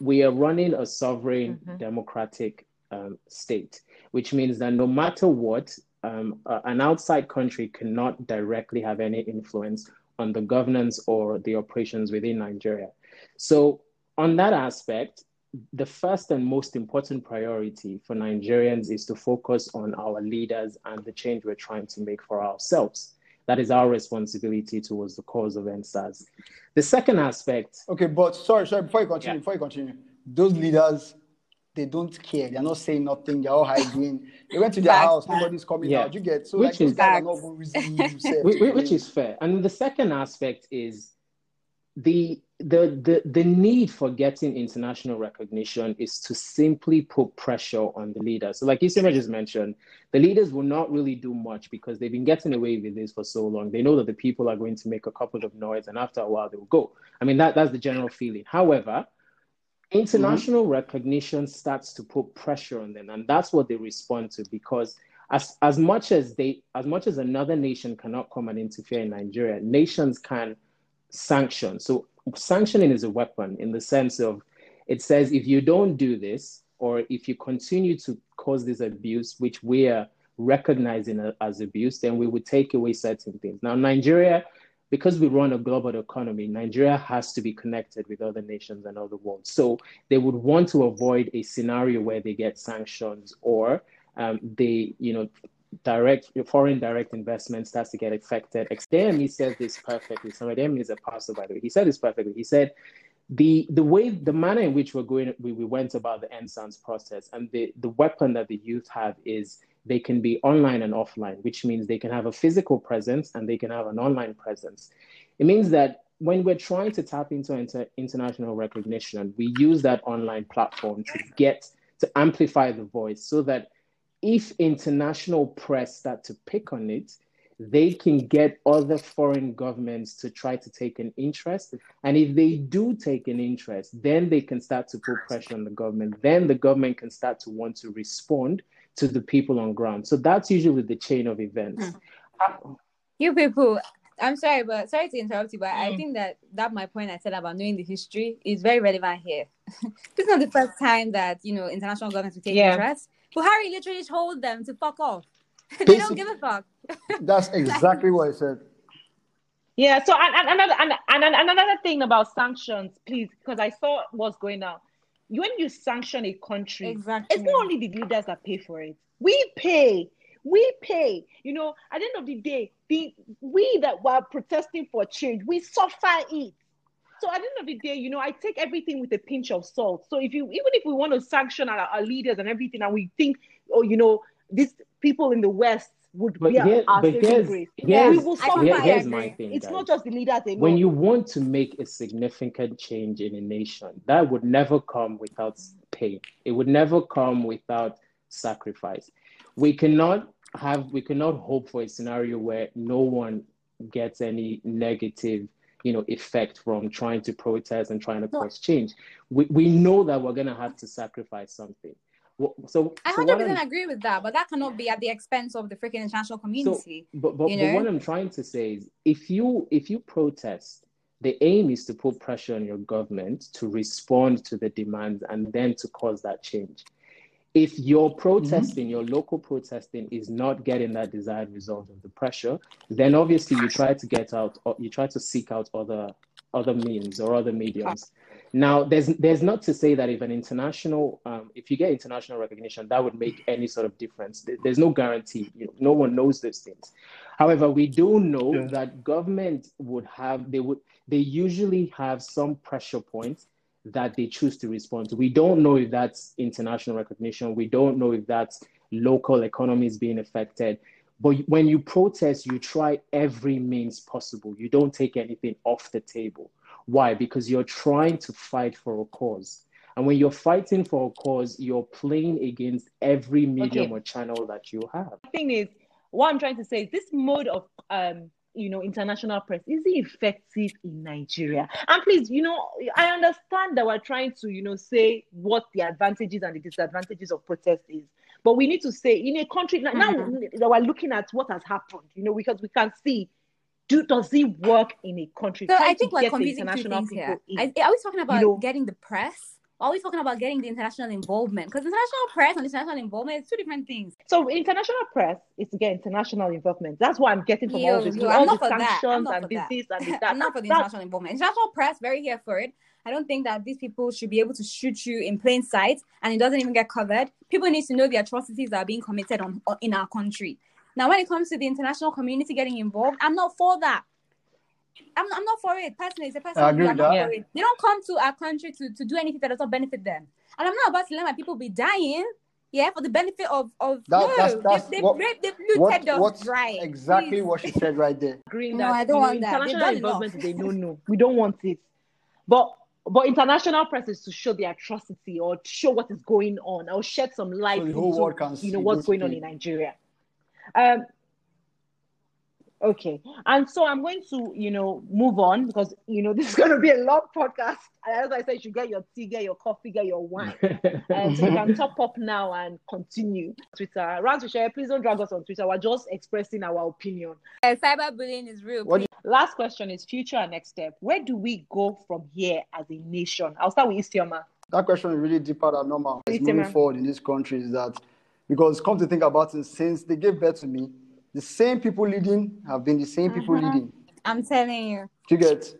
we are running a sovereign mm-hmm. democratic um, state, which means that no matter what, um, uh, an outside country cannot directly have any influence on the governance or the operations within Nigeria. So, on that aspect, the first and most important priority for Nigerians is to focus on our leaders and the change we're trying to make for ourselves. That is our responsibility towards the cause of EndSARS. The second aspect. Okay, but sorry, sorry, before you continue, yeah. before you continue, those leaders, they don't care. They're not saying nothing. They're all hiding. they went to their house. Nobody's coming yeah. out. You get so which like is, guys are not (laughs) which, which is fair. And the second aspect is the the, the, the need for getting international recognition is to simply put pressure on the leaders. So, like Isioma just mentioned, the leaders will not really do much because they've been getting away with this for so long. They know that the people are going to make a couple of noise, and after a while, they will go. I mean, that, that's the general feeling. However, international mm-hmm. recognition starts to put pressure on them, and that's what they respond to because. As, as much as they as much as another nation cannot come and interfere in Nigeria, nations can sanction. So sanctioning is a weapon in the sense of it says if you don't do this or if you continue to cause this abuse, which we are recognizing as abuse, then we would take away certain things. Now, Nigeria, because we run a global economy, Nigeria has to be connected with other nations and other worlds. So they would want to avoid a scenario where they get sanctions or um, they, you know, direct foreign direct investment starts to get affected. He said this perfectly. So Ademi is a pastor, by the way. He said this perfectly. He said the the way the manner in which we're going we, we went about the EndSARS process and the the weapon that the youth have is they can be online and offline, which means they can have a physical presence and they can have an online presence. It means that when we're trying to tap into inter- international recognition, we use that online platform to get to amplify the voice so that if international press start to pick on it, they can get other foreign governments to try to take an interest. And if they do take an interest, then they can start to put pressure on the government. Then the government can start to want to respond to the people on ground. So that's usually the chain of events. Hmm. You people, I'm sorry, but sorry to interrupt you, but mm. I think that that my point I said about knowing the history is very relevant here. (laughs) this is not the first time that you know international governments will take yeah. interest. Buhari literally told them to fuck off. (laughs) they don't give a fuck. (laughs) That's (laughs) exactly what I said. Yeah. So and, and another and, and another thing about sanctions, please, because I saw what's going on. When you sanction a country, exactly. it's not only the leaders that pay for it. We pay. We pay. You know, at the end of the day, the we that were protesting for change, we suffer it. So at the end of the day, you know, I take everything with a pinch of salt. So if you, even if we want to sanction our, our leaders and everything, and we think, oh, you know, these people in the West would but be here, our but here's, grace. Here's, we will suffer. Here, here's my thing. It's guys. not just the leaders. When you want to make a significant change in a nation, that would never come without pain. It would never come without sacrifice. We cannot have, we cannot hope for a scenario where no one gets any negative you know effect from trying to protest and trying to cause change we, we know that we're going to have to sacrifice something so I hundred percent agree with that, but that cannot be at the expense of the freaking international community. So, but but, you know? but what I'm trying to say is, if you if you protest, the aim is to put pressure on your government to respond to the demands and then to cause that change if your protesting, mm-hmm. your local protesting is not getting that desired result of the pressure, then obviously you try to get out, you try to seek out other other means or other mediums. Now, there's there's not to say that if an international, um, if you get international recognition, that would make any sort of difference. There's no guarantee. You know, no one knows those things. However, we do know yeah. that government would have they would they usually have some pressure points that they choose to respond to. We don't know if that's international recognition. We don't know if that's local economies being affected. But when you protest, you try every means possible. You don't take anything off the table. Why? Because you're trying to fight for a cause. And when you're fighting for a cause, you're playing against every medium okay. or channel that you have. The thing is, what I'm trying to say is this mode of um, you know, international press, is it effective in Nigeria? And please, you know, I understand that we're trying to, you know, say what the advantages and the disadvantages of protest is. But we need to say in a country now, Mhm. now we're looking at what has happened, you know, because we can see do does it work in a country? So I think to we're get confusing two international things here. people. I, are we talking about know- getting the press? We talking about getting the international involvement? Because international press and international involvement is two different things. So international press is to get international involvement. That's what I'm getting from Yo, all this, yo, all I'm the not for that. I'm sanctions not and this, and this, (laughs) that. I'm not for the That's- international involvement. International press, very here for it. I don't think that these people should be able to shoot you in plain sight and it doesn't even get covered. People need to know the atrocities that are being committed on, on in our country. Now, when it comes to the international community getting involved, I'm not for that. I'm, I'm not for it personally. It's a personal I agree with that. for it. They don't come to our country to, to do anything that does not benefit them. And I'm not about to let my people be dying, yeah, for the benefit of of That- no. that's- that's they, they've what- raped, they've What, looted us what's dry. exactly Please. what she said right there. (laughs) agreeing No, that I don't you know, want that. They've international done involvement enough. they don't know. We don't want it. But but international press is to show the atrocity or to show what is going on or shed some light So the whole into world can you see know what's going on in Nigeria. Um okay. And so I'm going to, you know, move on because you know (laughs) this is gonna be a long podcast. And as I said, you should get your tea, get your coffee, get your wine. (laughs) And so you can top up now and continue. Twitter. Rans share, please don't drag us on Twitter. We're just expressing our opinion. Uh, cyberbullying is real. What Last question is future and next step. Where do we go from here as a nation? I'll start with Isioma. that question is really deeper than normal. It's moving forward in this country is that because come to think about it, since they gave birth to me, the same people leading have been the same people Mhm. leading. I'm telling you. You get?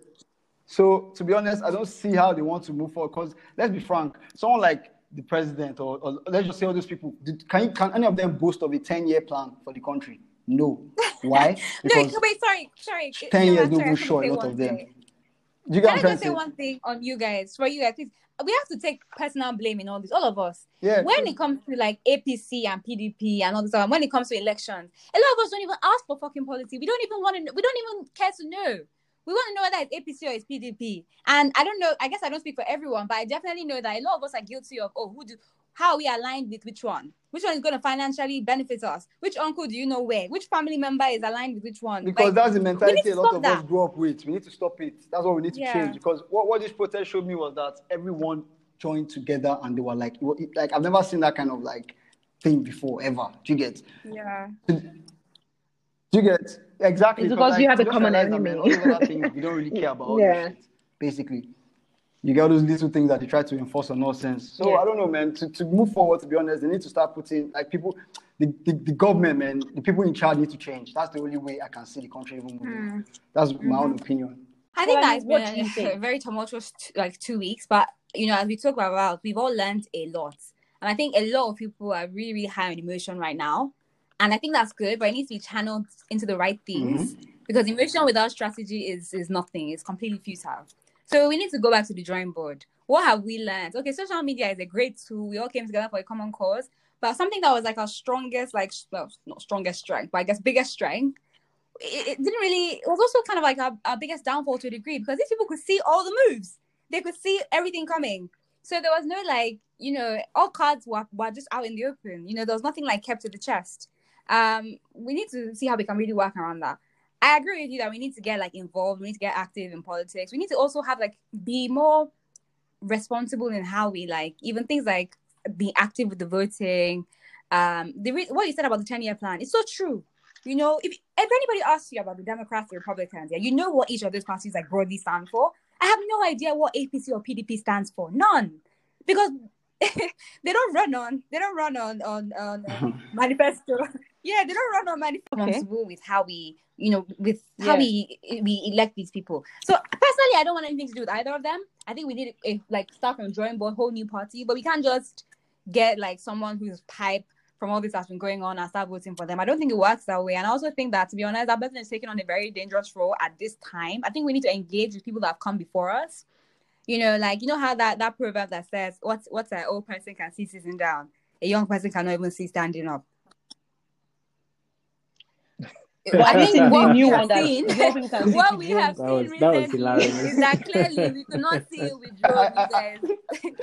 So to be honest, I don't see how they want to move forward. Because let's be frank, someone like the president or, or let's just say all those people, did, can you, can any of them boast of a ten-year plan for the country? No. (laughs) Why? No, wait, sorry, sorry. 10 You know, years I'm sorry, go I sure, a lot of them. do you Can I what I'm trying just say say? one thing on you guys? For you guys, please. We have to take personal blame in all this, all of us. Yeah. When it comes to like APC and PDP and all this stuff, when it comes to elections, a lot of us don't even ask for fucking policy. We don't even want to. We don't even care to know. We want to know whether it's APC or it's PDP. And I don't know. I guess I don't speak for everyone, but I definitely know that a lot of us are guilty of. Oh, who do? How are we aligned with which one? Which one is going to financially benefit us? Which uncle do you know where? Which family member is aligned with which one? Because Like, that's the mentality a lot stop of us that. grew up with. We need to stop it. That's what we need to Yeah. change. Because what, what this protest showed me was that everyone joined together and they were like, it wa- it- like I've never seen that kind of like thing before ever. Do you get? yeah. Do you get exactly? It's because you have a common realized that, man, enemy. all those other things we don't really care about. All (laughs) Yeah. this shit, basically. You get all those little things that they try to enforce on nonsense. So Yeah. I don't know, man. To, to move forward, to be honest, they need to start putting like people, the, the, the government, man, the people in charge need to change. That's the only way I can see the country even moving. Hmm. That's my own opinion. I think Well, that it's what been a, very tumultuous t- like two weeks, but you know, as we talk about, we've all learned a lot, and I think a lot of people are really, really high on emotion right now, and I think that's good, but it needs to be channeled into the right things because emotion without strategy is is nothing; it's completely futile. So we need to go back to the drawing board. What have we learned? Okay, social media is a great tool. We all came together for a common cause, but something that was like our strongest, like well, not strongest strength, but I guess biggest strength it, it didn't really it was also kind of like our, our biggest downfall to a degree because these people could see all the moves they could see everything coming so there was no like you know all cards were, were just out in the open you know there was nothing like kept to the chest um we need to see how we can really work around that i agree with you that we need to get like involved we need to get active in politics we need to also have like be more responsible in how we like even things like being active with the voting um the re- what you said about the 10 year plan it's so true you know, if, if anybody asks you about the Democrats or Republicans, yeah, you know what each of those parties like broadly stand for. I have no idea what APC or PDP stands for. None, because (laughs) they don't run on they don't run on on, on uh, (laughs) manifesto. Yeah, they don't run on manifesto. Responsible with how we, you know, with how Yeah. we we elect these people. So personally, I don't want anything to do with either of them. I think we need a like start from drawing board, whole new party, but we can't just get like someone who's pipe from all this that's been going on and start voting for them. I don't think it works that way. And I also think that, to be honest, that person is taking on a very dangerous role at this time. I think we need to engage with people that have come before us. You know, like you know how that that proverb that says, "What's what's an old person can see sitting down, a young person cannot even see standing up." But I (laughs) I think think what new we one have that seen, more people can see what we have That seen was- that was hilarious. is that clearly we could not see it with I- drones, I- guys.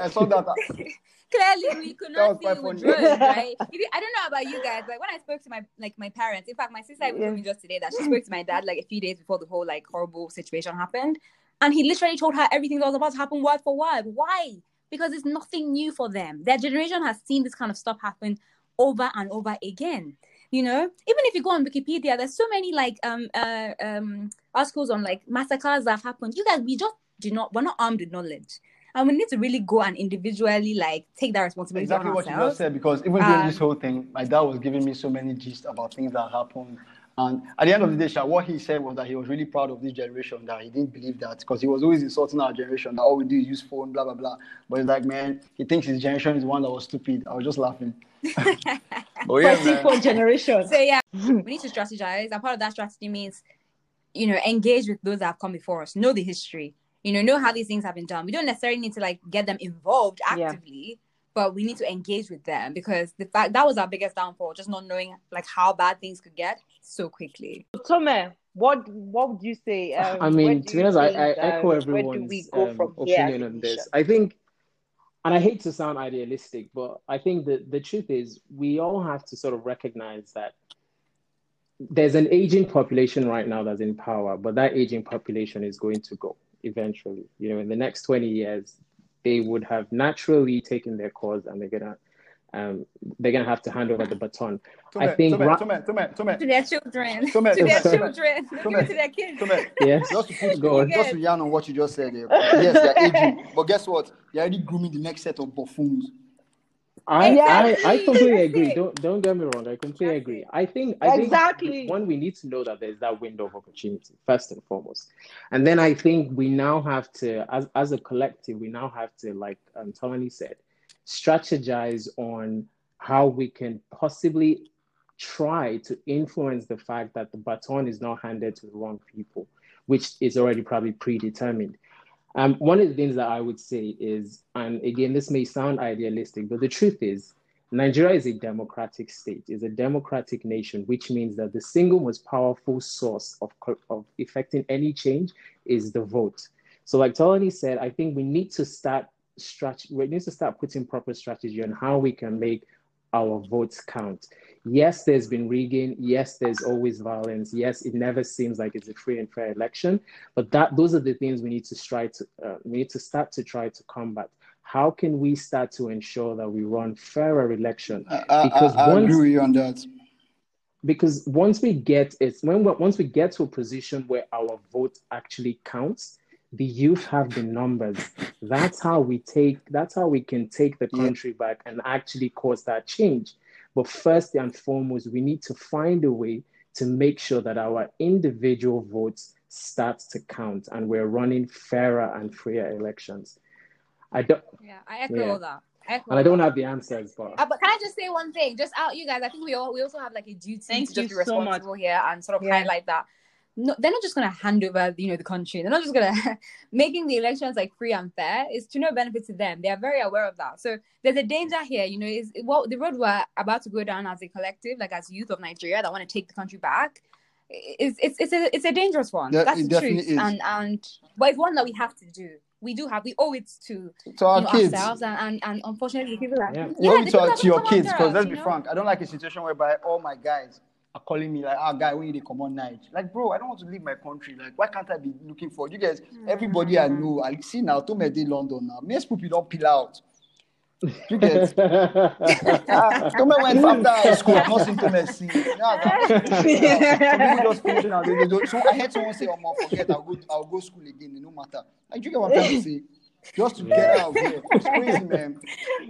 I saw that. (laughs) clearly we could not see quite it with drones, (laughs) right? If you, I don't know about you guys, like when I spoke to my like my parents, in fact, my sister even told me just today that she spoke to my dad like a few days before the whole like horrible situation happened, and he literally told her everything that was about to happen word for word. Why? Because it's nothing new for them. Their generation has seen this kind of stuff happen over and over again. You know, even if you go on Wikipedia, there's so many like um uh um articles on like massacres that have happened. You guys, we just do not we're not armed with knowledge. And we need to really go and individually like take that responsibility Exactly what you just said. Because even during Um, this whole thing, my dad was giving me so many gist about things that happened. And at the end of the day, Sha, what he said was that he was really proud of this generation, that he didn't believe that because he was always insulting our generation that all we do is use phone, blah, blah, blah. But he's like, man, he thinks his generation is one that was stupid. I was just laughing. (laughs) (laughs) but yeah, Fighting man. for generation. So yeah, (laughs) we need to strategize. And part of that strategy means, you know, engage with those that have come before us, know the history, you know, know how these things have been done. We don't necessarily need to like get them involved Yeah. actively, but we need to engage with them because the fact that was our biggest downfall, just not knowing like how bad things could get so quickly. Tome, what what would you say? Um, I mean, to be honest, I, I echo Where do we everyone's go um, from here opinion on this. I think, and I hate to sound idealistic, but I think that the truth is we all have to sort of recognize that there's an aging population right now that's in power, but that aging population is going to go eventually. You know, in the next 20 years, they would have naturally taken their course and they're gonna um, they're gonna have to hand over the baton. Tome, I think Tome, ra- Tome, Tome, Tome, To their children, Tome, to their Tome, children, not Tome, even to their kids. Tome, Yes, just to put (laughs) go on. just to yarn on what you just said. Yes, they're aging, (laughs) but guess what? They're already grooming the next set of buffoons. I, I, I completely That's agree. Don't don't get me wrong. I completely That's agree. I think I think Exactly. one we need to know that there's that window of opportunity first and foremost, and then I think we now have to, as as a collective, we now have to, like um, Tony said, strategize on how we can possibly try to influence the fact that the baton is not handed to the wrong people, which is already probably predetermined. Um, one of the things that I would say is, and again, this may sound idealistic, but the truth is, Nigeria is a democratic state, is a democratic nation, which means that the single most powerful source of, of effecting any change is the vote. So, like Tolani said, I think we need to start strat- we need to start putting proper strategy on how we can make our votes count. Yes, there's been rigging. Yes, there's always violence. Yes, it never seems like it's a free and fair election. But that those are the things we need to try to uh, we need to start to try to combat. How can we start to ensure that we run fairer election? I, I, Because I, I once- agree on that. Because once we get it, when once we get to a position where our vote actually counts, the youth have the numbers. That's how we take. That's how we can take the Yeah. country back and actually cause that change. But first and foremost, we need to find a way to make sure that our individual votes start to count and we're running fairer and freer elections. I don't, Yeah, I echo Yeah. all that. I echo and I don't that. have the answers, but Uh, but can I just say one thing? Just out, you guys. I think we all we also have like a duty Thank to just you be so much. responsible here and sort of Yeah. highlight that. No, they're not just gonna hand over, you know, the country. They're not just gonna (laughs) making the elections like free and fair. Is to no benefit to them. They are very aware of that. So there's a danger here. You know, is what the road we're about to go down as a collective, like as youth of Nigeria that want to take the country back. It's it's it's a it's a dangerous one. Yeah, That's it the definitely truth. is. And and but it's one that we have to do. We do have. We owe it to To our you know, kids. ourselves and, and and unfortunately people that Yeah. You owe it to, people our- that to your kids because let's be know? frank, I don't like a situation whereby all my guys are calling me like, ah, guy, we need to come on night. Like, bro, I don't want to leave my country. Like, why can't I be looking for you guys? Everybody I know, I see now, to me, London now. Most people don't peel out. You get (laughs) Ah, Tome went after high school. I've not seen Tome since. Yeah, Some people just finish now. They, they don't. So I heard someone say, "Oh, man, forget. I'll go. I'll go school again. No matter." Like, you get what I'm trying to say? Just to get out of here. (laughs) (laughs) It's crazy, man.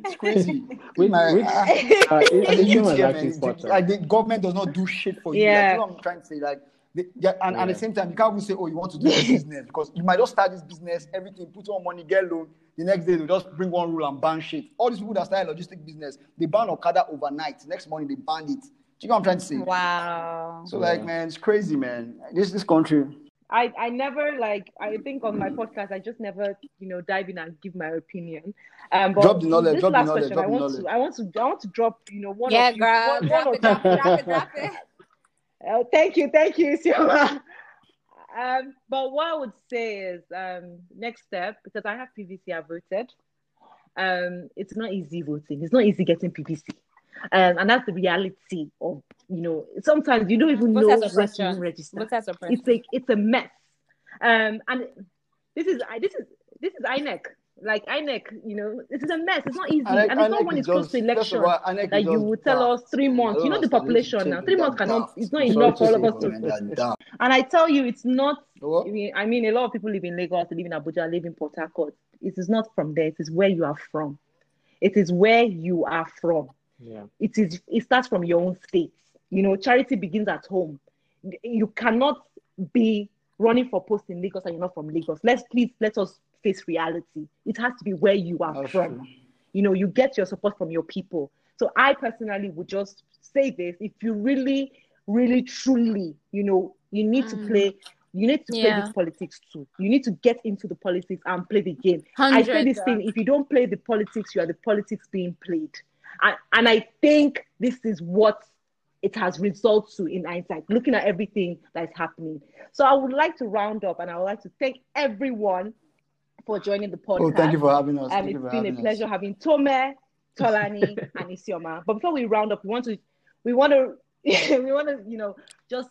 It's crazy. Which- My- which- uh, it, and the it youth was here, actually man, spot the, on. like the government does not do shit for you. Like, Yeah. you know what I'm trying to say? Like, they, yeah, and at the same time, you can't even say, "Oh, you want to do a (laughs) business," because you might just start this business, everything, put on money, get loan. The next day, they just bring one rule and ban shit. All these people that start a logistic business, they ban Okada overnight. Next morning, they ban it. Do you know what I'm trying to say? Wow. So, like, man, it's crazy, man. This this country. I, I never like I think on my podcast I just never you know dive in and give my opinion. Um, but Drop the knowledge, This drop the last knowledge, question, drop I want knowledge. to I want to I want to drop you know one yeah, of you, girl. one, one Drop it, drop it, drop it, drop. (laughs) Oh, (laughs) thank you, thank you, Sioma. Um, but what I would say is um, next step because I have PVC, I voted. Um, it's not easy voting. It's not easy getting PVC, um, and that's the reality of you know. Sometimes you don't even know Voters where to oppression. even register. Voters. It's a it's a mess. Um, and this is I this is this is INEC. Like INEC, you know, this is a mess. It's not easy, INEC and it's not when it's close to election all, INEC you just will tell us three months. I You know the population now. Three months cannot. daft. It's not Sorry enough for all of us to. And I tell you, it's not. What? I mean, I mean, a lot of people live in Lagos, live in Abuja, live in Port Harcourt. It is not from there. It is where you are from. It is where you are from. Yeah. It is. It starts from your own state. You know, charity begins at home. You cannot be running for post in Lagos and you're not from Lagos. Let's please let us face reality. It has to be where you are That's from. true. You know, you get your support from your people. So I personally would just say this: if you really, really, truly, you know, you need to Mm. play. You need to play Yeah. this politics too. You need to get into the politics and play the game. I say 100, this thing: if you don't play the politics, you are the politics being played. And, and I think this is what it has resulted to in hindsight, looking at everything that is happening. So I would like to round up, and I would like to thank everyone for joining the podcast. Oh, thank you for having us. Um, Thank it's been a having us. pleasure having Tome, Tolani, (laughs) and Isioma. But before we round up, we want to we want to (laughs) we want to you know just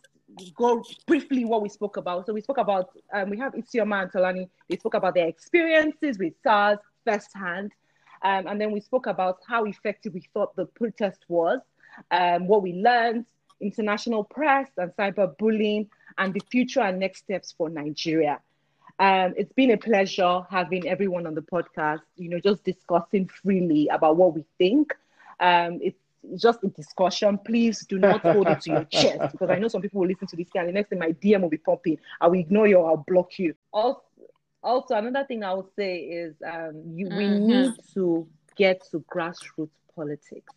go briefly what we spoke about. So we spoke about um, we have Isioma and Tolani. They spoke about their experiences with SARS firsthand, um, and then we spoke about how effective we thought the protest was, um, what we learned, international press and cyberbullying, and the future and next steps for Nigeria. Um, it's been a pleasure having everyone on the podcast, you know, just discussing freely about what we think. Um, it's just a discussion. Please do not hold it to your chest because I know some people will listen to this. And the next thing my DM will be popping. I will ignore you I'll block you. Also, also another thing I would say is um, you, we Mhm. need to get to grassroots politics.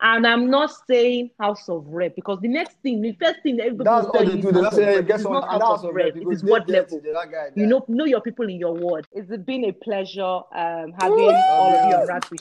And I'm not saying House of Rep because the next thing, the first thing that everybody That's will all they do. is They House just of say, Rep. get It's someone not House House of of Rep. Rep. It because is they what level. that guy You know, know your people in your ward. It's been a pleasure um, having all of you on Rat with